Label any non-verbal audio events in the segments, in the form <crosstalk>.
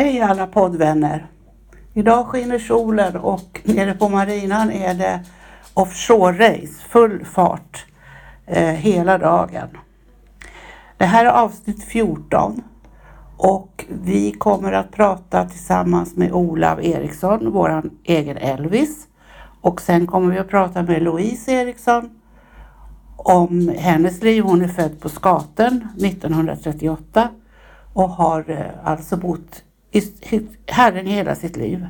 Hej alla poddvänner! Idag skiner solen och nere på marinan är det offshore-race, full fart eh, hela dagen. Det här är avsnitt 14 och vi kommer att prata tillsammans med Olav Eriksson, vår egen Elvis. Och sen kommer vi att prata med Louise Eriksson om hennes liv. Hon är född på Skaten 1938 och har eh, alltså bott i Herren hela sitt liv.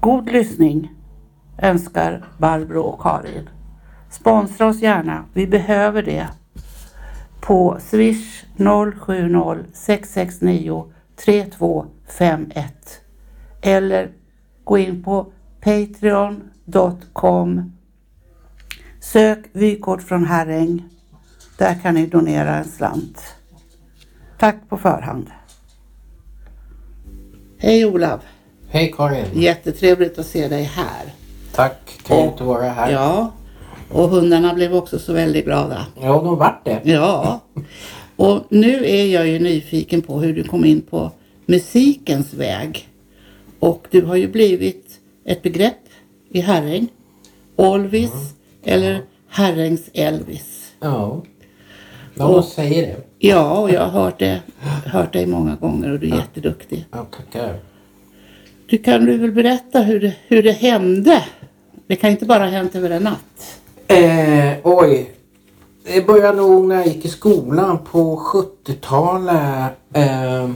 God lyssning önskar Barbro och Karin. Sponsra oss gärna, vi behöver det. På swish 070 669 3251 eller gå in på patreon.com Sök vykort från Herräng. Där kan ni donera en slant. Tack på förhand. Hej Olav! Hej Karin! Jättetrevligt att se dig här. Tack, trevligt att vara här. Ja, och hundarna blev också så väldigt glada. Ja, de vart det. Ja, och nu är jag ju nyfiken på hur du kom in på musikens väg. Och du har ju blivit ett begrepp i Herräng. Olvis Mm. eller Herrängs Elvis. Ja, ja de säger det. Ja, och jag har hört, det, hört dig många gånger och du är jätteduktig. Ja, tackar. Du kan du väl berätta hur det, hur det hände? Det kan inte bara ha hänt över en natt. Eh, oj. Det började nog när jag gick i skolan på 70-talet. Eh,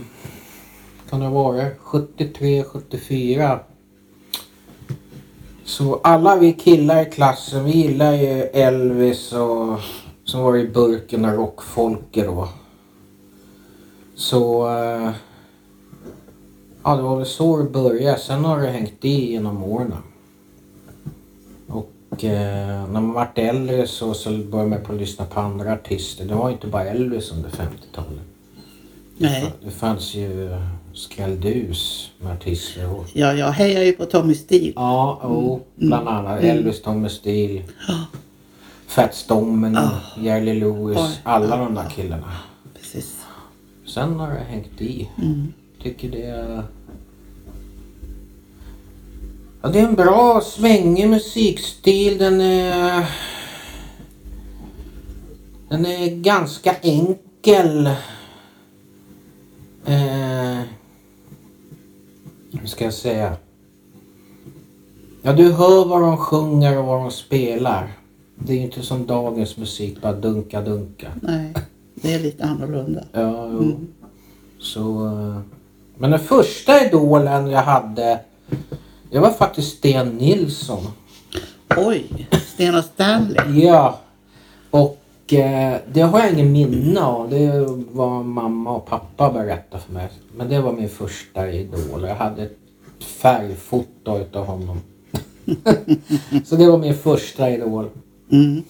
kan det vara 73, 74. Så alla vi killar i klassen, vi gillar ju Elvis och som var i burken och rockfolket då. Så... Eh, ja, det var väl så det började. Sen har det hängt i genom åren. Och eh, när man vart äldre så, så började man på att lyssna på andra artister. Det var inte bara Elvis under 50-talet. Nej. Det fanns ju skrälldus med artister. Och, Ja, jag hejar ju på Tommy Steele. ja, och bland annat Elvis, Tommy Steele, Fats Domino, Jerry Lewis. Oj. Alla de där killarna. Precis. Sen har det hängt i. Tycker det är... Ja, det är en bra svängig musikstil. Den är... Den är ganska enkel. Eh... Hur ska jag säga? Ja, du hör vad de sjunger och vad de spelar. Det är ju inte som dagens musik, bara dunka dunka. Nej, det är lite annorlunda. <laughs> Ja, jo. Så... eh, Men den första idolen jag hade, det var faktiskt Sten Nilsson. Oj, Sten och Stanley. Ja. Och eh, det har jag ingen minne av. Det var mamma och pappa berättade för mig. Men det var min första idol. Jag hade ett färgfoto utav honom. <laughs> Så det var min första idol. Mm.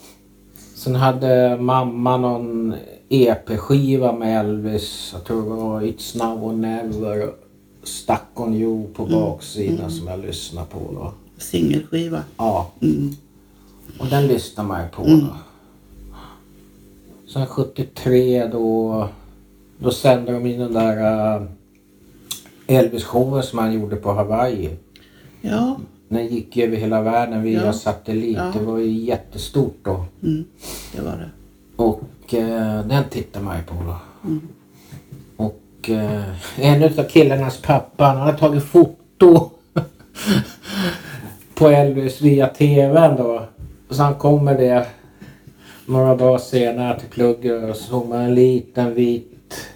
Sen hade mamma någon EP-skiva med Elvis. Jag tror det var It's Now or Never. Stuck on You på baksidan som jag lyssnade på då. Singelskiva. Ja, Mm. och den lyssnar man ju på då. Sen 73 då, då sände de in den där uh, Elvis-showen som han gjorde på Hawaii. Ja, Den gick över hela världen via Ja. satellit. Ja. Det var ju jättestort då. mm, det var det. Och eh, den tittar man ju på då. Och eh, en utav killarnas pappa han hade tagit foto <laughs> på Elvis via tvn då. Så han kommer det några dagar senare till plugget och så såg man en liten vit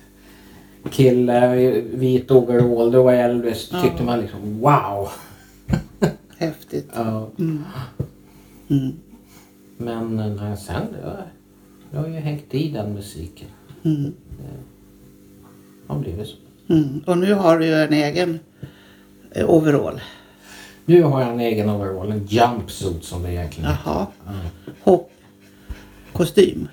kille vit overall. Det var Elvis. Då tyckte man liksom wow. Häftigt. Ja. Mm. Mm. Men när sen det, har- det har ju hängt i den musiken. Mm. Det har blivit så. Mm. Och nu har du ju en egen eh, overall. Nu har jag en egen overall, en jumpsuit som det egentligen Jaha. Ja. Hopp. Kostym.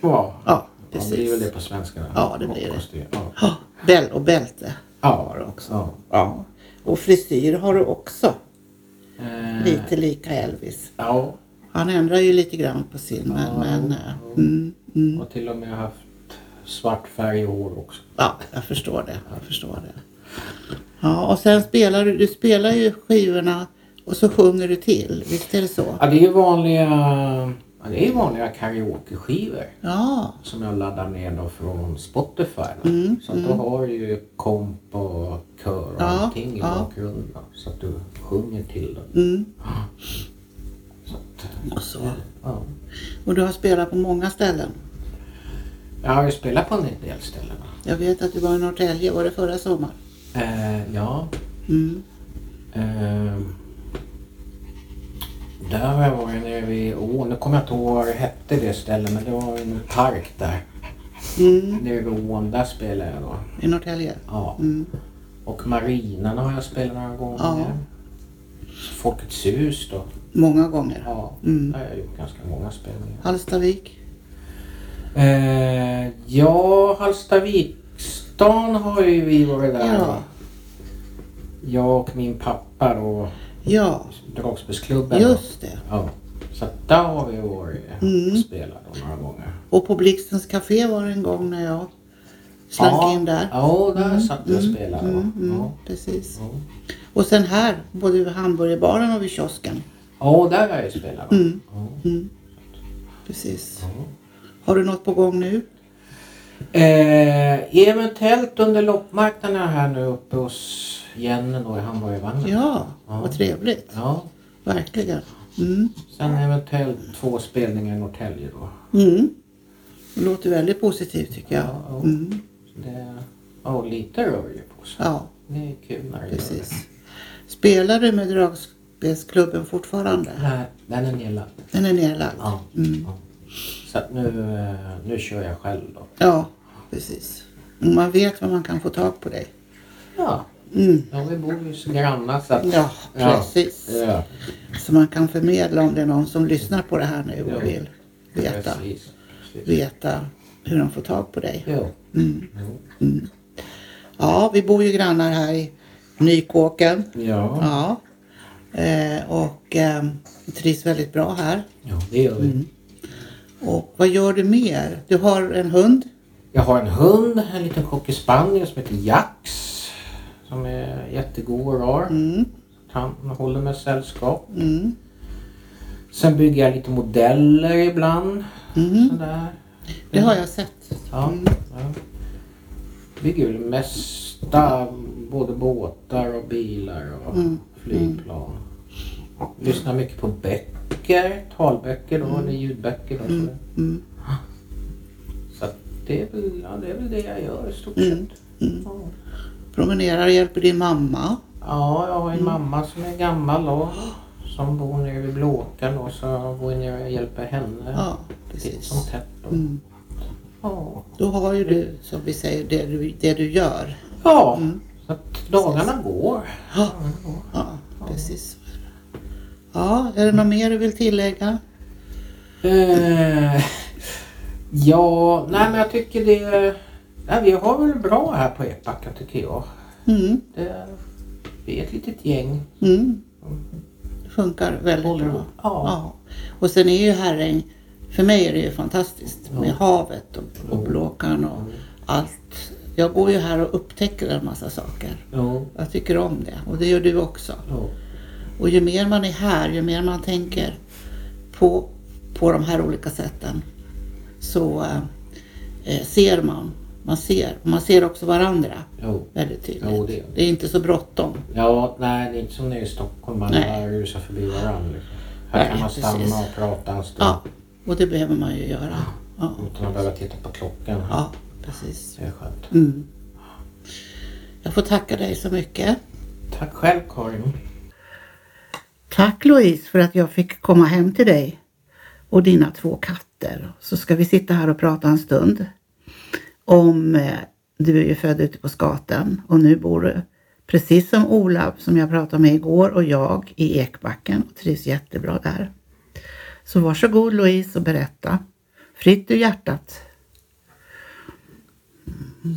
Ja, Ja, det blir väl precis. det på svenska. då. Ja, det blir det. Ja. Ja, och bälte Ja. har du också. ja. Ja. Och frisyr har du också. Eh, Lite lika Elvis. Ja, Han ändrar ju lite grann på sin men, Ja, men eh, ja. mm, mm. och till och med haft svart färg i hår också. Ja, jag förstår det. Jag förstår det. Ja, och sen spelar du, du spelar ju skivorna och så sjunger du till. Visst är det så? Ja, det är ju vanliga, ja, det är vanliga karaokeskivor. Ja, Som jag laddar ner då från Spotify. Då. Mm, så att då har du ju komp och kör och Ja, allting i ja. bakgrunden. då, Så att du sjunger till den. mm. Så att, och så. ja. Och du har spelat på många ställen. Jag har ju spelat på en del ställen. då. Jag vet att du var i Norrtälje, var det förra sommaren? Eh, ja. Mm. Eh, där har jag varit nere vid ån. Nu kommer jag inte ihåg vad det hette det stället men det var en park där. Mm. Nere vid ån. Där spelade jag då. I Norrtälje? Ja. Mm. Och marinan har jag spelat några gånger. Ja. Folkets hus då. Många gånger. Ja, Mm. där har jag gjort ganska många spelningar. Hallstavik? Eh, ja, Hallstavikstan har ju vi varit där. Ja. Jag och min pappa då, Ja, dragspelsklubben. just det. Ja. Så där har vi varit Mm. och spelat några gånger. Och på Blixtens Café var det en gång när jag slank ja, in där. Ja, där Mm, satt vi och mm, spelade. Mm, mm, Ja. Precis. Ja. Och sen här, både vid hamburgerbaren och vid kiosken. ja, där har jag spelat. Mm. Mm. Precis. Har du något på gång nu? Eh, eventuellt under loppmarknaden här nu uppe hos Jenny då i Hamburgervagnen. Ja, Ja. vad trevligt. Ja. Verkligen. Mm. Sen eventuellt två spelningar i Norrtälje då. Mm. Det låter väldigt positivt tycker jag. Ja. Mm. Det, ja, lite rör ju på sig. Ja, Det är kul när det gör precis. Spelar du med dragspelsklubben fortfarande? det. Nej, den är nedlagd. Den är nedlagd? Ja. Mm. ja. Så att nu, eh, nu kör jag själv då. Ja, precis. Och Man vet var man kan få tag på dig. Ja, Mm. ja vi bor ju så grannar så att... Ja, precis. Ja, Så man kan förmedla om det är någon som lyssnar på det här nu Ja. och vill veta, precis. precis. veta hur de får tag på dig. Jo. Mm. Jo. Ja, vi bor ju grannar här i Nykåken. Ja. Ja. Eh, och eh, trivs väldigt bra här. ja, det gör vi. Mm. Och vad gör du mer? Du har en hund? Jag har en hund, en liten cocker spaniel som heter Jax. Som är jättegod och rar. Mm. Han håller med sällskap. Mm. Sen bygger jag lite modeller ibland. Mm. Sådär. Det har jag sett. Ja. Mm. ja. Bygger väl mesta, både båtar och bilar och Mm. flygplan. Lyssnar mycket på böcker, talböcker då, eller ljudböcker. Då, Mm. så. Mm. det, är väl, ja, det är väl det jag gör i stort Mm. sett. Mm. Ja. Promenerar och hjälper din mamma. Ja, jag har en mamma som är gammal då. Som bor nere vid Blåkan då, så jag går ner och hjälper henne. Ja, precis. som tätt då. Mm. Ja. Då har ju du, som vi säger, det du, det du gör. ja, Mm. så att dagarna går. Ja. Ja, precis. Ja, är det något mer du vill tillägga? Eh, ja, nej men jag tycker det... Nej, vi har väl bra här på Ekbacka tycker jag. Mm. Det, vi är ett litet gäng. Mm. Det funkar väldigt Håller bra. Ja. Ja. Och sen är ju Herräng, för mig är det ju fantastiskt med Ja. havet och, och Blåkan och allt. Jag går ju här och upptäcker en massa saker. Jo, Jag tycker om det och det gör du också. Och ju mer man är här, ju mer man tänker på, på de här olika sätten så eh, ser man. Man ser. Man ser också varandra jo. väldigt tydligt. Jo, det gör det är inte så bråttom. Ja, nej det är inte som nere i Stockholm. Man Nej. rusar förbi varandra. Liksom. Här Nej, kan man stanna precis. och prata en stund. Ja, och det behöver man ju göra. Ja, Utan att behöva titta på klockan. ja precis. Det är skönt. Mm. Jag får tacka dig så mycket. Tack själv Karin. Tack Louise för att jag fick komma hem till dig och dina två katter. Så ska vi sitta här och prata en stund om eh, du är ju född ute på Skaten och nu bor du precis som Olav som jag pratade med igår och jag i Ekbacken och trivs jättebra där. Så varsågod Louise och berätta. Fritt ur hjärtat.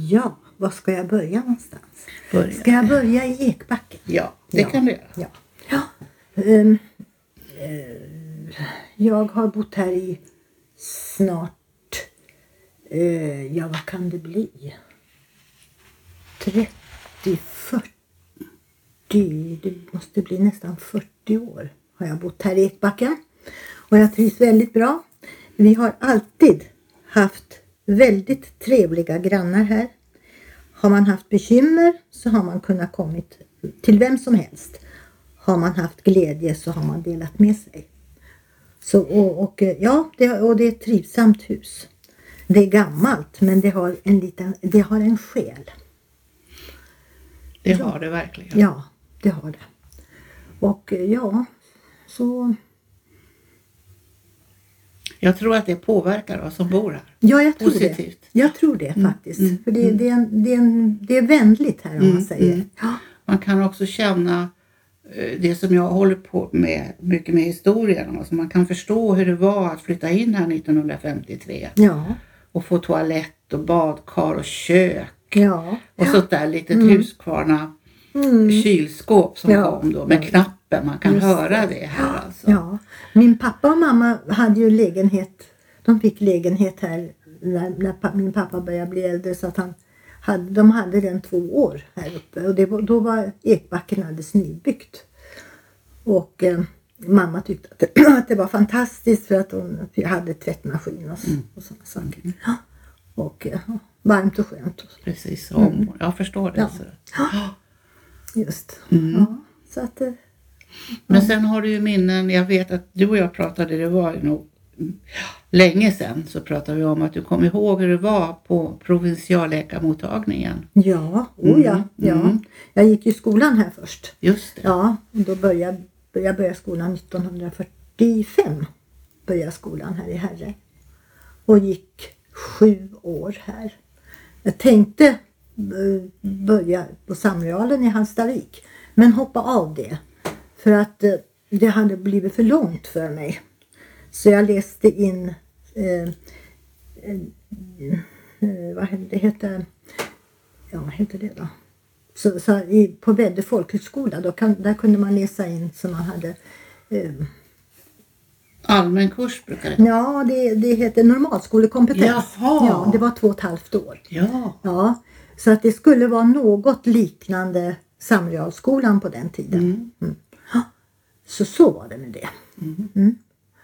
Ja, var ska jag börja någonstans? Börja. Ska jag börja i Ekbacken? Ja, det Ja. kan du göra. Ja. ja. Ehm, eh, jag har bott här i snart, eh, ja vad kan det bli? 30, 40, det måste bli nästan 40 år har jag bott här i Ekbacka. Och jag trivs väldigt bra. Vi har alltid haft väldigt trevliga grannar här. Har man haft bekymmer så har man kunnat kommit till vem som helst. Har man haft glädje så har man delat med sig. Så, och, och, ja, det, och det är ett trivsamt hus. Det är gammalt men det har en, liten, det har en själ. Det har det verkligen. Ja, det har det. Och eh, ja, så... Jag tror att det påverkar oss som bor här. Ja, jag tror Positivt. det. Jag tror det faktiskt. För det, det, är en, det, är en, det är vänligt här om man säger. Ja, Man kan också känna eh, det som jag håller på med mycket med historien. Alltså man kan förstå hur det var att flytta in här 1953 ja, och få toalett och badkar och kök ja. och sånt där litet Husqvarna kylskåp som Ja. kom då med knappen. Man kan Just höra det här alltså. ja. Min pappa och mamma hade ju lägenhet. De fick lägenhet här när, när min pappa började bli äldre. Så att han hade, de hade den två år här uppe. Och det då var Ekbacken alldeles nybyggt. Och eh, mamma tyckte att det, <clears throat> att det var fantastiskt för att hon hade tvättmaskin och, så- och sådana saker. Ja. Och eh, varmt och skönt. Och. Precis, om. jag förstår det. Ja. Så. Just. Ja, så att, eh, Men sen har du ju minnen, jag vet att du och jag pratade, det var ju nog länge sedan, så pratade vi om att du kom ihåg hur det var på provinsialläkarmottagningen. ja, oh ja, ja. mm. Jag gick i skolan här först. Just det. Ja, och då började jag började skolan 1945. Började skolan här i Herre. Och gick sju år här. Jag tänkte eh, börja på Samrealen i Hallstavik. Men hoppa av det. För att eh, det hade blivit för långt för mig. Så jag läste in eh, eh, eh vad heter det? Ja, vad heter det då? Så, så i, på Väddö folkhögskola, då kan, där kunde man läsa in så man hade eh, Allmän kurs brukar det Ja, det, det heter normalskolekompetens. Jaha. Ja, det var två och ett halvt år. Ja, Ja, så att det skulle vara något liknande Samrealskolan på den tiden. Mm. Ja, Så så var det med det. Mm.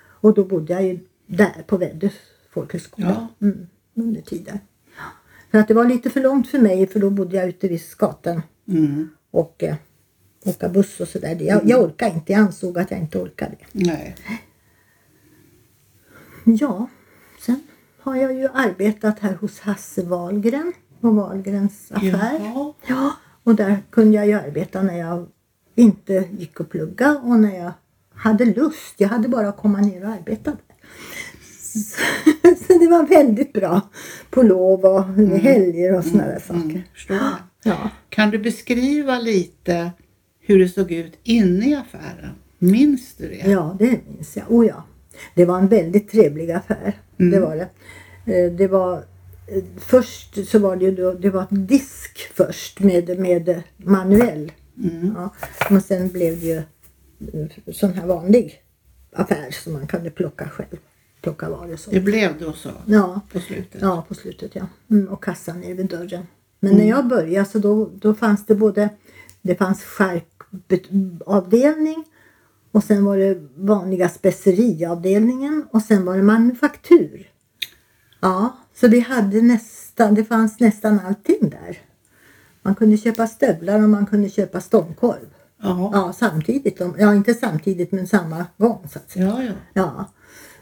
Och då bodde jag ju där på Väddö folkhögskola Ja. mm, under tiden. För att det var lite för långt för mig för då bodde jag ute vid Skaten mm. och eh, åka buss och sådär. Jag, jag orkade inte, jag ansåg att jag inte orkade. nej. Ja, sen har jag ju arbetat här hos Hasse Wahlgren på Wahlgrens affär. Jaha. Ja, och där kunde jag ju arbeta när jag inte gick och plugga och när jag hade lust. Jag hade bara att komma ner och arbeta där. Så, <laughs> det var väldigt bra på lov och helger och sådana där saker. Mm, förstår jag. <gasps> Ja. Kan du beskriva lite hur det såg ut inne i affären? Minns du det? Ja, det minns jag. Oh ja. Det var en väldigt trevlig affär. Det var det. Eh, Det var eh, Först så var det ju då, det var disk först med, med manuell. Ja. Men sen blev det ju eh, sån här vanlig affär som man kunde plocka själv. Plocka varor så. Det blev då så Ja, på slutet? ja på slutet ja. Mm, och kassan nere vid dörren. Men när jag började så då, då fanns det både, det fanns charkavdelning och sen var det vanliga speceriavdelningen och sen var det manufaktur. Ja, så vi hade nästan, det fanns nästan allting där. Man kunde köpa stövlar och man kunde köpa stångkorv. Ja. Ja, samtidigt. Ja, inte samtidigt men samma gång så att säga. ja, ja. Ja,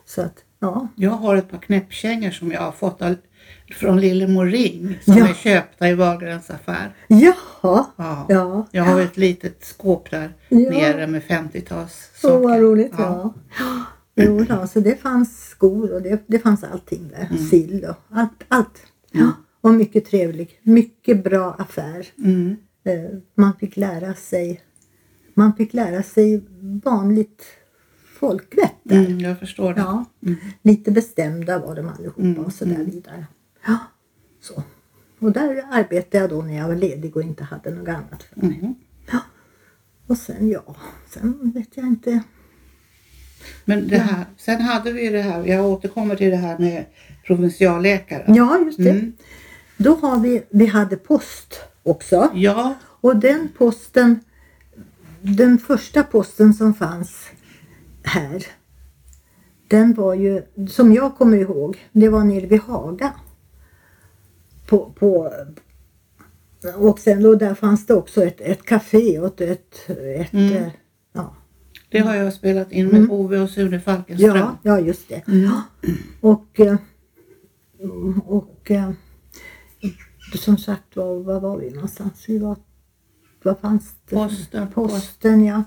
så att ja. Jag har ett par knäppkängor som jag har fått av, från Lillemor Ring som Ja. är köpta i Wahlgrens affär. Jaha, Ja. ja. Jag har ett litet skåp där Ja. nere med 50-tals Så vad roligt. Ja. Ja. Jo, då, så det fanns skor och det, det fanns allting där. Mm. Sill och allt. allt. Ja. Och mycket trevlig. Mycket bra affär. Mm. Eh, Man fick lära sig man fick lära sig vanligt folkvett där. Mm, jag förstår det. Ja. Lite bestämda var de allihopa och så där vidare. Ja, så. Och där arbetade jag då när jag var ledig och inte hade något annat för mig. Mhm. Ja. Och sen ja, sen vet jag inte. Men det här, sen hade vi ju det här, jag återkommer till det här med provinsialläkaren. Ja, just det. Mm. Då har vi, vi hade post också. Ja, Och den posten den första posten som fanns här. Den var ju, som jag kommer ihåg, det var nere vid Haga. På, på, och sen då där fanns det också ett, ett café och ett, ett Mm. eh, ja, Det har jag spelat in med Mm. Ove och Sune Falkenström. ja, ja, just det. Mm. Och, eh, och eh, som sagt var, var var vi någonstans? Vi var, vad fanns det? Posten. Posten, ja.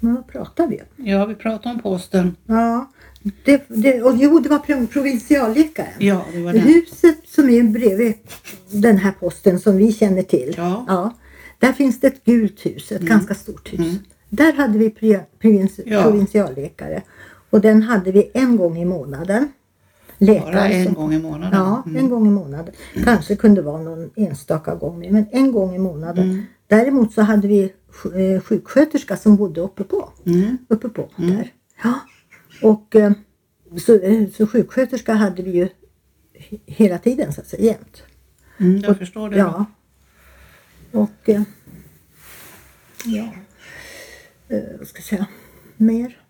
Men vad pratar vi om? Ja, vi pratar om posten. Ja, det, det, och jo, det var pro- provinsialläkaren. Ja, det var den. Huset som är bredvid den här posten som vi känner till. Ja. där finns det ett gult hus, ett ganska stort hus. Där hade vi provins- Ja. provinsialläkare. Och den hade vi en gång i månaden. Läkare Bara en som- gång i månaden. Ja, en gång i månaden. Kanske kunde vara någon enstaka gång men en gång i månaden. Mm. Däremot så hade vi eh, sjuksköterska som bodde uppe på. Mm. Uppe på där. Ja. Och eh, så, eh, så sjuksköterska hade vi ju he- hela tiden så att säga jämt. Mm, jag förstår det. Ja. Och ja, vad ska jag säga, mer?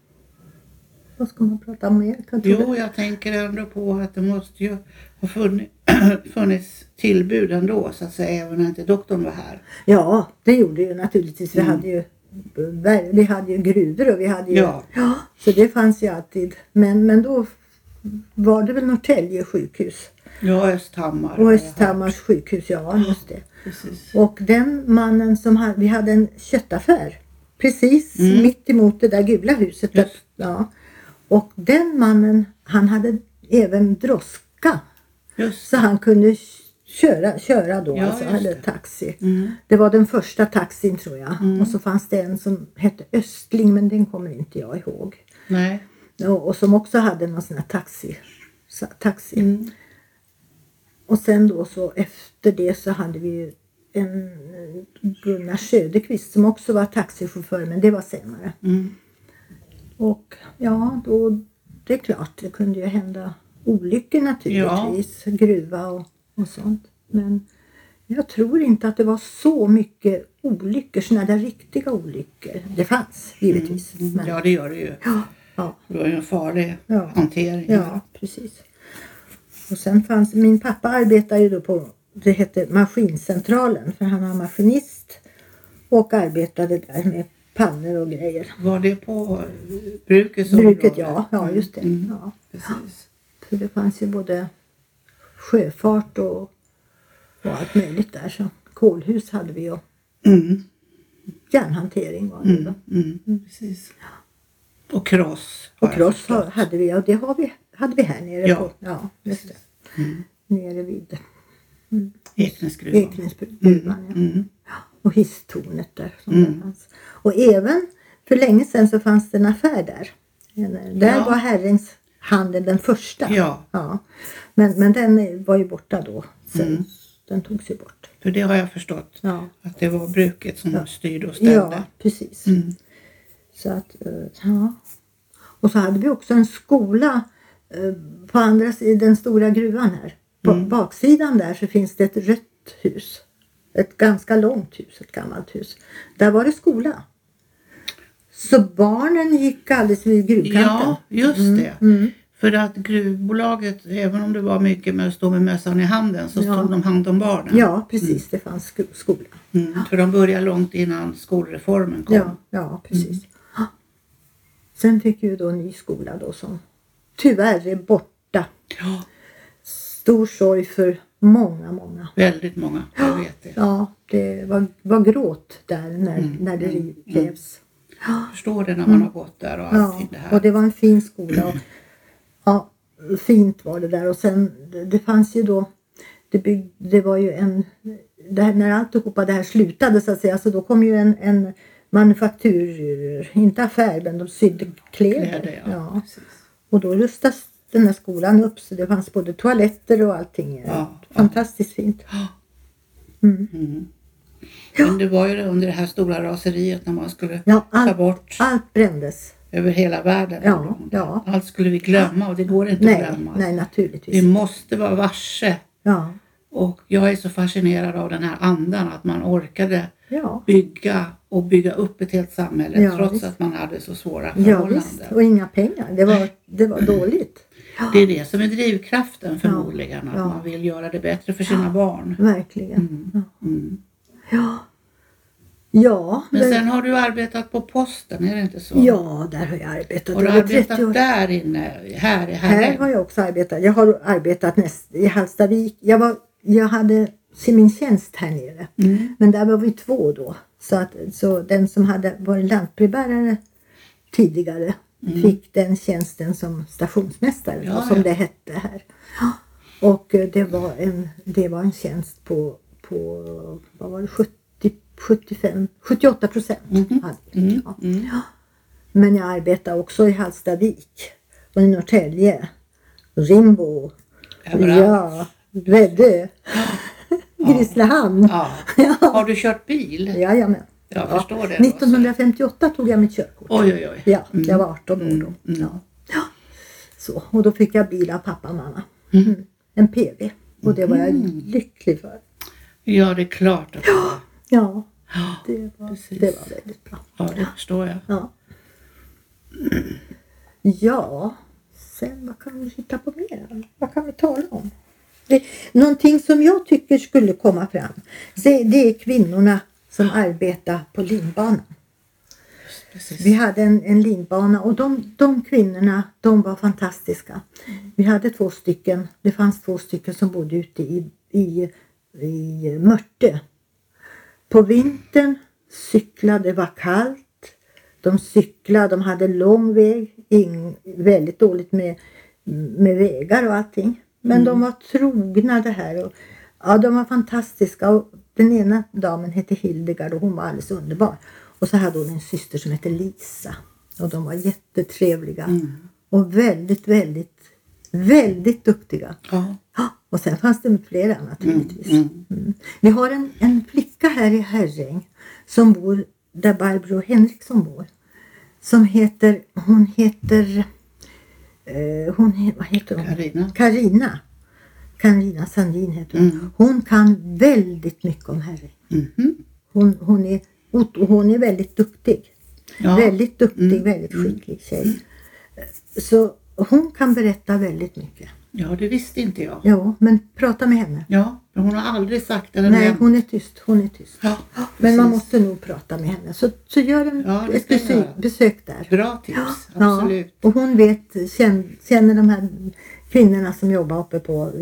Vad ska man prata om mer? Jo, jag tänker ändå på att det måste ju ha funnits, <clears throat> funnits tillbud ändå så att säga även när inte doktorn var här. Ja, det gjorde ju naturligtvis. Mm. Vi hade ju vi hade ju gruvor och vi hade ju... Ja. så det fanns ju alltid. Men, men då var det väl Norrtälje sjukhus. Ja, Östhammar. Och. Östhammars sjukhus, ja just det. Precis. Och den mannen som hade, vi hade en köttaffär precis Mm. mitt emot det där gula huset. Där, ja. Och den mannen, han hade även droska. Så han kunde köra, köra då, Ja, alltså, eller taxi. Mm. Det var den första taxin tror jag. Och så fanns det en som hette Östling men den kommer inte jag ihåg. Nej. Och, och som också hade någon sån här taxi. taxi. Mm. Och sen då så efter det så hade vi ju en Gunnar Söderqvist som också var taxichaufför men det var senare. Mm. Och ja, då, det är klart det kunde ju hända olyckor naturligtvis. Gruva och, och sånt. Men jag tror inte att det var så mycket olyckor, sådana där riktiga olyckor. Det fanns givetvis. Men, Mm. Ja, det gör det ju. ja, ja, Det var ju en farlig Ja. hantering. ja, precis. Och sen fanns, min pappa arbetade ju då på, det hette maskincentralen för han var maskinist och arbetade där med pannor och grejer. Var det på brukets Bruket, område? ja, ja just det. Mm. Ja. Precis. För det fanns ju både sjöfart och, och allt möjligt där. Så kolhus hade vi och Mm. järnhantering var det då. Mm. Precis. Och kross. Och kross hade vi, och det har vi, hade vi här nere Ja. på, ja just det. Mm. Nere vid Eknäsgruvan. Eknäsgruvan. Ja. Mm. Och hisstornet där som Mm. där fanns. Och även för länge sedan så fanns det en affär där. Där Ja. var Herrings handel den första. Ja. Ja. Men, men den var ju borta då. Sen, Mm. Den togs ju bort. För det har jag förstått. Ja. Att det var bruket som Ja. styrde och ställde. Ja, precis. Mm. Så att, eh, ja. Och så hade vi också en skola eh, på andra sidan den stora gruvan här. På Mm. baksidan där så finns det ett rött hus. Ett ganska långt hus, ett gammalt hus. Där var det skola. Så barnen gick alldeles vid gruvkanten. Ja, just det. Mm. För att gruvbolaget, även om det var mycket med att stå med mössan i handen, så Ja. stod de hand om barnen. Ja, precis. Det fanns sko- skola. Mm. För de började långt innan skolreformen kom. Ja, ja precis. Sen fick vi då en ny skola då som tyvärr är borta. Ja, Stor sorg för många, många. väldigt många. Jag vet det. Ja, det var, var gråt där när, Mm, när det mm, revs. Jag förstår det när man har gått där och Ja, allting det här. och det var en fin skola. Och, ja, fint var det där. Och sen, det, fanns ju då, det, bygg, det var ju en, det här, när alltihopa det här slutade så att säga, så då kom ju en, en manufaktur, inte affär, men de sydde kläder. Kläder, ja. Ja. Och då rustas den här skolan upp så det fanns både toaletter och allting. Ja, Fantastiskt fint. Mm. Men det var ju under det här stora raseriet när man skulle Ja, ta allt, bort allt brändes. över hela världen. Ja, ja. Allt skulle vi glömma och det går inte att Nej, glömma. nej Vi naturligtvis. måste vara varse Ja, Och jag är så fascinerad av den här andan att man orkade Ja, bygga och bygga upp ett helt samhälle Ja, trots visst. att man hade så svåra ja förhållanden. visst. Och inga pengar. Det var, det var dåligt. Det är det som är drivkraften förmodligen, att Ja. man vill göra det bättre för sina barn. Verkligen. Ja. Mm. Ja. Men sen har du arbetat på posten, är det inte så? ja, där har jag arbetat. Har du över 30 arbetat där inne, här i Här har jag också arbetat. Jag har arbetat näst, i Hallstavik. Jag, var, jag hade min tjänst här nere. Mm. Men där var vi två då. Så, att, så den som hade varit lantbrevbärare tidigare fick den tjänsten som stationsmästare Mm. Ja, som ja. det hette här. Och eh, det var en, det var en tjänst på, på vad var det, 70, 75, 78 procent. hade jag. Mm. Ja. Mm. Men jag arbetade också i Hallstavik och i Norrtälje, Rimbo, Överallt. ja, Väddö, Grisslehamn. Ja. Har du kört bil? Jajamän. Jag Ja. förstår det. då. 1958 tog jag mitt körkort. Oj, oj, oj. Ja, jag var 18 år då. Mm, mm. Ja. Ja. Så, och då fick jag bil av pappa och mamma. Mm. Mm. En PV. Och det var jag lycklig för. Ja, det är klart att var. Ja, Ja, det var, Precis. det var väldigt bra. ja, det förstår jag. Ja. Ja, sen vad kan vi hitta på mer? Vad kan vi tala om? Det, någonting som jag tycker skulle komma fram, det, är kvinnorna som arbetar på linbanan. Precis. Vi hade en, en linbana och de, de kvinnorna, de var fantastiska. Vi hade två stycken, det fanns två stycken som bodde ute i, i, i Mörte. På vintern cyklade, det var kallt. De cyklade, de hade lång väg, ing, väldigt dåligt med, med vägar och allting. Men de var trogna det här. Och, ja, de var fantastiska. Och den ena damen hette Hildegard och hon var alldeles underbar. Och så hade hon en syster som hette Lisa. Och de var jättetrevliga. Och väldigt, väldigt, väldigt duktiga. Ja. Och sen fanns det flera naturligtvis. Mm. Vi har en, en flicka här i Herräng som bor där Barbro Henriksson bor. Som heter, hon heter, eh, hon, vad heter hon? Carina. Carina. Carina Sandin heter hon. Mm. Hon kan väldigt mycket om Herräng. Mhm. Hon, hon, är, hon är väldigt duktig. Ja. Väldigt duktig, Mm. väldigt skicklig tjej. Så hon kan berätta väldigt mycket. Ja, det visste inte jag. Ja, men prata med henne. Ja, men hon har aldrig sagt eller Nej, hon är tyst. Hon är tyst. Ja, Men man måste nog prata med henne. Så, så gör en, Ja, det ett besök, besök där. Bra tips, absolut. Ja, och hon vet, känner, känner de här kvinnorna som jobbar uppe på,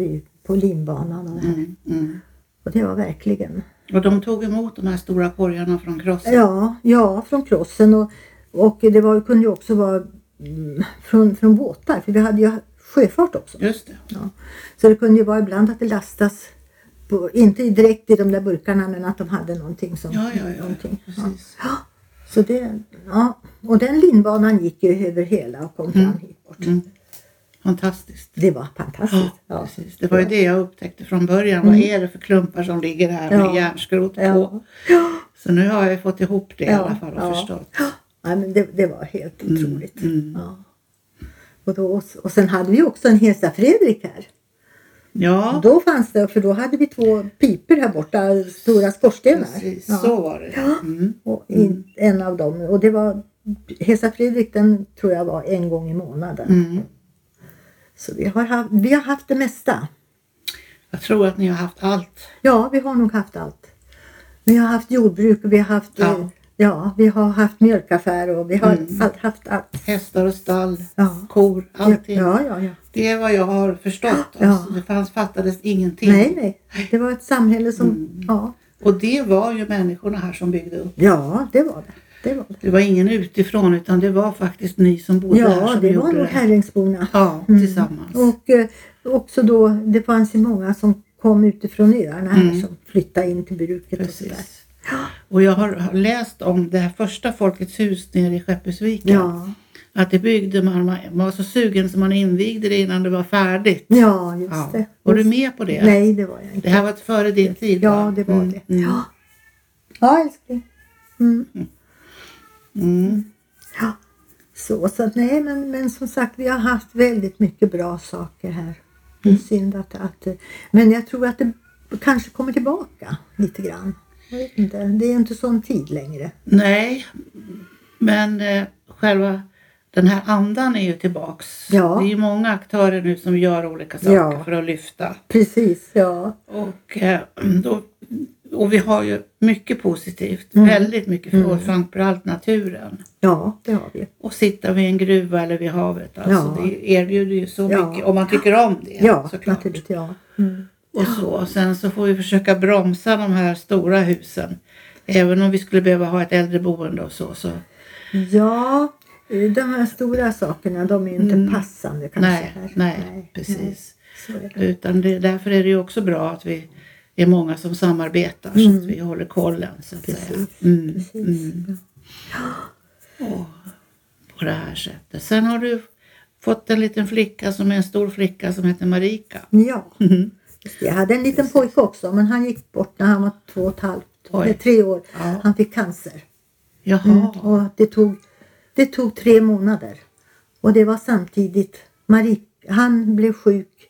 på linbanan. Och, det här. Mm, mm. och det var verkligen... Och de tog emot de här stora korgarna från krossen? Ja, ja från krossen och, och det var, kunde ju också vara mm, från, från båtar. För vi hade ju sjöfart också. Just det. Ja. Så det kunde ju vara ibland att det lastas, på, inte direkt i de där burkarna men att de hade någonting som... Ja, ja, ja. någonting. Ja. Precis. Så det, ja. Och den linbanan gick ju över hela och kom fram hit bort. Mm. Fantastiskt. Det var fantastiskt. Ja, Ja. precis. Det var ju det jag upptäckte från början. Vad är det för klumpar som ligger här med Ja. järnskrot på? Ja. Så nu har jag fått ihop det i Ja, alla fall och ja. förstått. Ja, men det, det var helt otroligt. mm. Ja. Och, då, och sen hade vi också en Hesa Fredrik här. Ja, Då fanns det, för då hade vi två piper här borta, stora skorstenar. precis. Ja. Så var det. Mm. Och in, en av dem, och det var Hesa Fredrik den tror jag var en gång i månaden. Mm. Så vi har, haft, vi har haft det mesta. Jag tror att ni har haft allt. Ja, vi har nog haft allt. Vi har haft jordbruk och vi har haft, Ja. Ja. ja, vi har haft mjölkaffär och vi har Mm. allt, haft allt. Hästar och stall, Ja. kor, allting. Ja, ja, ja. Det är vad jag har förstått. Ja. Alltså, det fanns, fattades ingenting. Nej, nej. Det var ett samhälle som, Mm. ja. Och det var ju människorna här som byggde upp. Ja, det var det. Det var det. Det var ingen utifrån utan det var faktiskt ni som bodde här Ja, som det gjorde var nog det. Herrängsborna. Ja, Mm. tillsammans. Och eh, också då, det fanns ju många som kom utifrån öarna här Mm. som flyttade in till bruket och sådär. Och jag har läst om det här första Folkets hus nere i Skeppesviken. Ja, Att det byggde man, man var så sugen så man invigde det innan det var färdigt. ja just Ja. det. Var du Just- med på det? Nej, det var jag Det inte. här var före din tid Ja, va? det var Mm, det. Mm. Ja. ja, älskling. Mm. Mm. Ja. Så, så att, nej, men, men som sagt, vi har haft väldigt mycket bra saker här. Det är Mm. synd att, att... Men jag tror att det kanske kommer tillbaka lite grann. Jag vet inte, det är inte sån tid längre. Nej, men eh, själva den här andan är ju tillbaks. Ja. Det är ju många aktörer nu som gör olika saker Ja. för att lyfta. Precis, ja. Och, eh, då, och vi har ju mycket positivt, Mm. väldigt mycket, för och framförallt naturen. Ja, det har vi. Och sitta vid en gruva eller vid havet. Alltså, Ja. Det erbjuder ju så mycket, om man tycker om det Ja, såklart. naturligt. Ja. Mm. Och, så. och sen så får vi försöka bromsa de här stora husen. Även om vi skulle behöva ha ett äldreboende och så. så ja, de här stora sakerna de är ju inte passande kanske nej, här. nej, precis. Är det. Utan det, därför är det ju också bra att vi är många som samarbetar så att vi håller kollen så att säga. Mm. Precis, Mm, precis. mm. Och på det här sättet. Sen har du fått en liten flicka som är en stor flicka som heter Marika. Ja, Mhm. Jag hade en liten pojke också men han gick bort när han var två och ett halvt, eller tre år. Ja. Han fick cancer. Jaha, Mm. Och det tog, det tog tre månader. Och det var samtidigt, Marika, han blev sjuk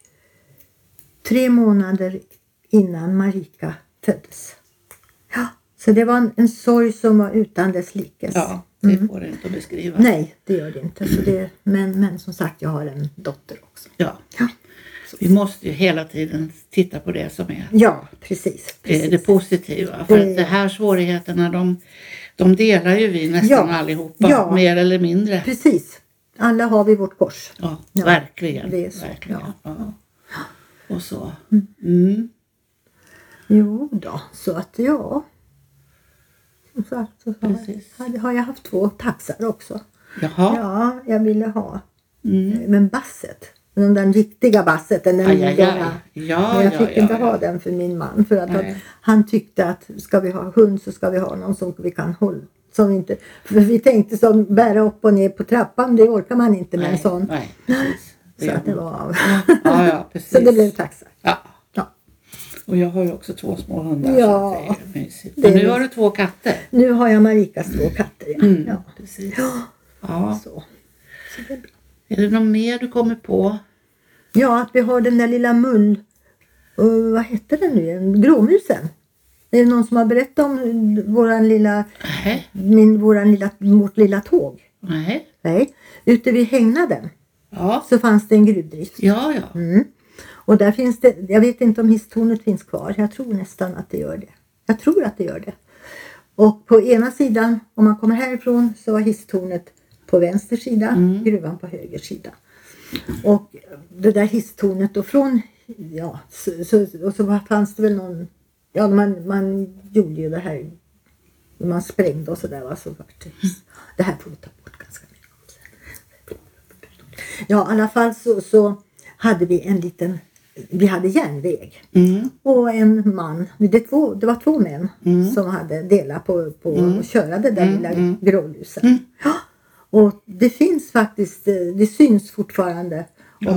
tre månader innan Marika föddes. Ja, så det var en, en sorg som var utan dess likes. ja, det får det inte att beskriva. Mm. Nej, det gör det inte. Så det, men, men som sagt, jag har en dotter också. Ja. Ja. Vi måste ju hela tiden titta på det som är Ja, precis. det, precis. det positiva. För Det- att de här svårigheterna de, de delar ju vi nästan Ja. allihopa. Ja. Mer eller mindre. Precis. Alla har vi vårt kors. Ja, Ja, verkligen. det är så, verkligen. ja. Och så. Mm. Jo då, så att ja. Som sagt så har, har jag haft två taxar också. Jaha. Ja, jag ville ha. Mm. Men basset, den där riktiga basset, den Aj, aj, aj. långa. Ja, Men jag ja, fick ja, inte ja. ha den för min man för att han, Nej. han tyckte att ska vi ha hund så ska vi ha någon som vi kan hålla. Som inte, för vi tänkte som bära upp och ner på trappan, det orkar man inte med en Nej, sån. nej. Det <laughs> Så att det var Ja, ja. <laughs> Så det blev taxa. Ja. Och jag har ju också två små hundar. Ja. Så det är mysigt. Men nu har du två katter. Nu har jag Marikas två katter. Ja. Mm, precis. Ja. Så. Så det är bra. Är det något mer du kommer på? Ja, att vi har den där lilla mull... Uh, vad hette den nu igen? Gråmusen. Det är någon som har berättat om våran lilla, Nej. min, våran lilla, vårt lilla tåg. Nej. Nej, ute vid hängnaden Ja. så fanns det en gruvdrift. Ja, ja. Mm. Och där finns det, jag vet inte om hisstornet finns kvar. Jag tror nästan att det gör det. Jag tror att det gör det. Och på ena sidan, om man kommer härifrån, så var hisstornet på vänster sida, gruvan på höger sida. Och det där hisstornet och från, ja, så, så, och så fanns det väl någon, ja man, man gjorde ju det här, man sprängde och sådär va, så vart det, det här får vi ta bort ganska mycket. Ja, i alla fall så, så hade vi en liten, vi hade järnväg. Mm. Och en man, det, två, det var två män Mm. som hade delat på, på att köra det där Mm, lilla mm. grålusen. Mm. Ja, och det finns faktiskt, eh, det syns fortfarande. om Ja.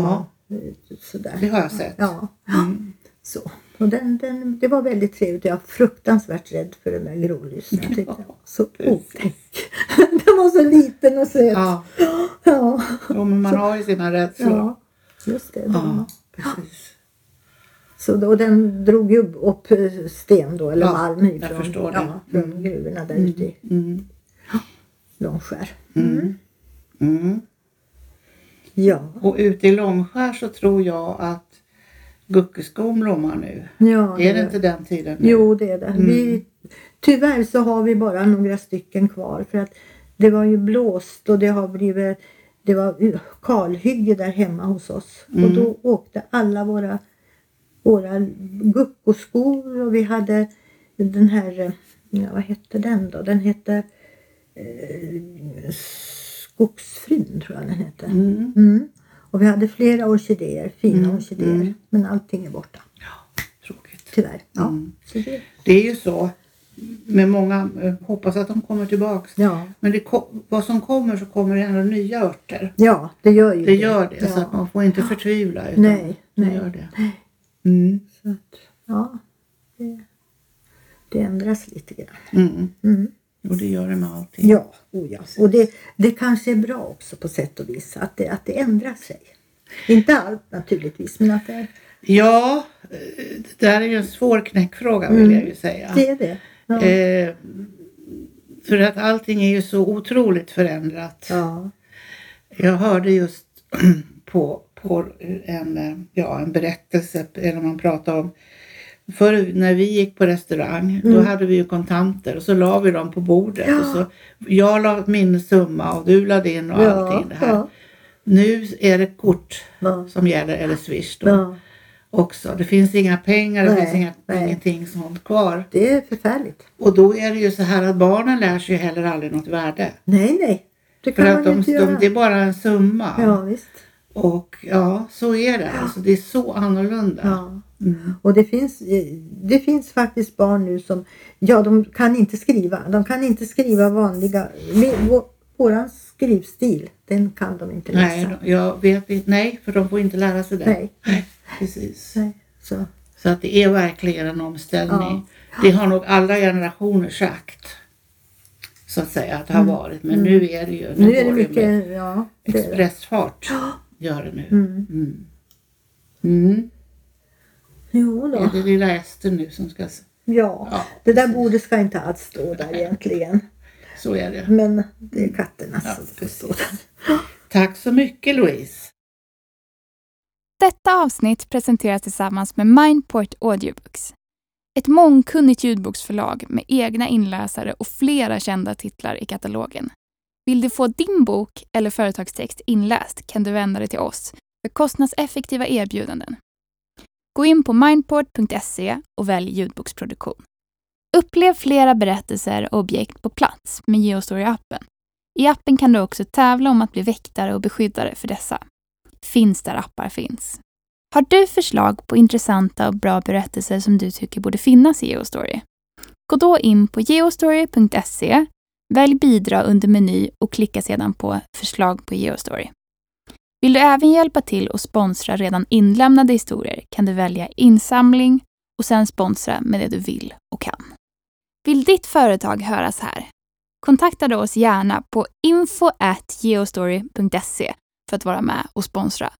man, eh, sådär. Det har jag sett. Ja, Mm. så. Och den, den, det var väldigt trevligt. Jag var fruktansvärt rädd för den där grålusen. Jag tyckte den var så otäck. <laughs> den var så liten och söt. Ja. Ja, Jo, men man har ju sina rädslor. ja just det. Ja, precis. Så då, och den drog ju upp sten då, eller Ja, malm ifrån, ja, från gruvorna där ute i Mm. Långskär. Mm. Mm. Ja, Och ute i Långskär så tror jag att Guckeskon blommar nu. ja Är det inte den tiden nu? Jo, det är det. Vi, tyvärr så har vi bara några stycken kvar för att det var ju blåst och det har blivit det var kalhygge där hemma hos oss och då åkte alla våra våra guckoskor och vi hade den här, ja, vad hette den då? Den hette eh, Skogsfrun tror jag den hette. Mm. Mm. Och vi hade flera orkidéer, fina Mm, orkidéer. mm. Men allting är borta, Ja, tråkigt. tyvärr. Ja, Mm. det, Det är ju så med många, eh, hoppas att de kommer tillbaks. ja. Men det, vad som kommer så kommer det ändå nya örter. ja, det gör ju Det gör det, Ja. så att man får inte förtvivla. Utan Nej, det nej. gör det. Mm. Så att, ja, det, det ändras lite grann. Mm. Mm. Och det gör det med allting. Ja, oh ja. och det, det kanske är bra också på sätt och vis att det, att det ändrar sig. Inte allt naturligtvis, men att det, Ja, eh, det där är ju en svår knäckfråga vill Mm. jag ju säga. Det är det. Ja. Eh, för att allting är ju så otroligt förändrat. ja. Jag hörde just <clears throat> på, på en, eh, ja, en berättelse, eller man pratar om Förr när vi gick på restaurang, då Mm. hade vi ju kontanter och så la vi dem på bordet. Ja. Och så, jag la min summa och du la din och allting det här. Ja. Nu är det kort Ja. som gäller, eller swish då Ja. också. Det finns inga pengar, det Nej, finns inga, nej. ingenting sånt kvar. Det är förfärligt. Och då är det ju så här att barnen lär sig ju heller aldrig något värde. Nej, nej. Det För kan att man de, inte de, göra. det är bara en summa. Ja, visst. Och ja, så är det. Alltså, det är så annorlunda. Ja. Mm. Och det finns, det finns faktiskt barn nu som, ja de kan inte skriva. De kan inte skriva vanliga, vår, våran skrivstil, den kan de inte läsa. Nej, jag vet. Nej, för de får inte lära sig det. Nej. Precis. Nej, Så, Så att det är verkligen en omställning. Det har nog alla generationer sagt. Så att säga att det har varit. Men nu är det ju. Mm. nu är det går med mycket, ja. Det, är det. expressfart. Gör det nu. Mm. Mm. Jo Det är då. det lilla Ester nu som ska... Ja, Ja, det där bordet ska inte alls stå där egentligen. så är det. Men det är katterna Ja, som precis. stå där. Tack så mycket Louise. Detta avsnitt presenteras tillsammans med Mindport Audiobooks. Ett mångkunnigt ljudboksförlag med egna inläsare och flera kända titlar i katalogen. Vill du få din bok eller företagstext inläst kan du vända dig till oss för kostnadseffektiva erbjudanden. Gå in på mindport.se och välj ljudboksproduktion. Upplev flera berättelser och objekt på plats med Geostory-appen. I appen kan du också tävla om att bli väktare och beskyddare för dessa. Finns där appar finns. Har du förslag på intressanta och bra berättelser som du tycker borde finnas i Geostory? Gå då in på geostory.se, välj bidra under meny och klicka sedan på förslag på Geostory. Vill du även hjälpa till och sponsra redan inlämnade historier kan du välja insamling och sen sponsra med det du vill och kan. Vill ditt företag höras här? Kontakta då oss gärna på info@geostory.se för att vara med och sponsra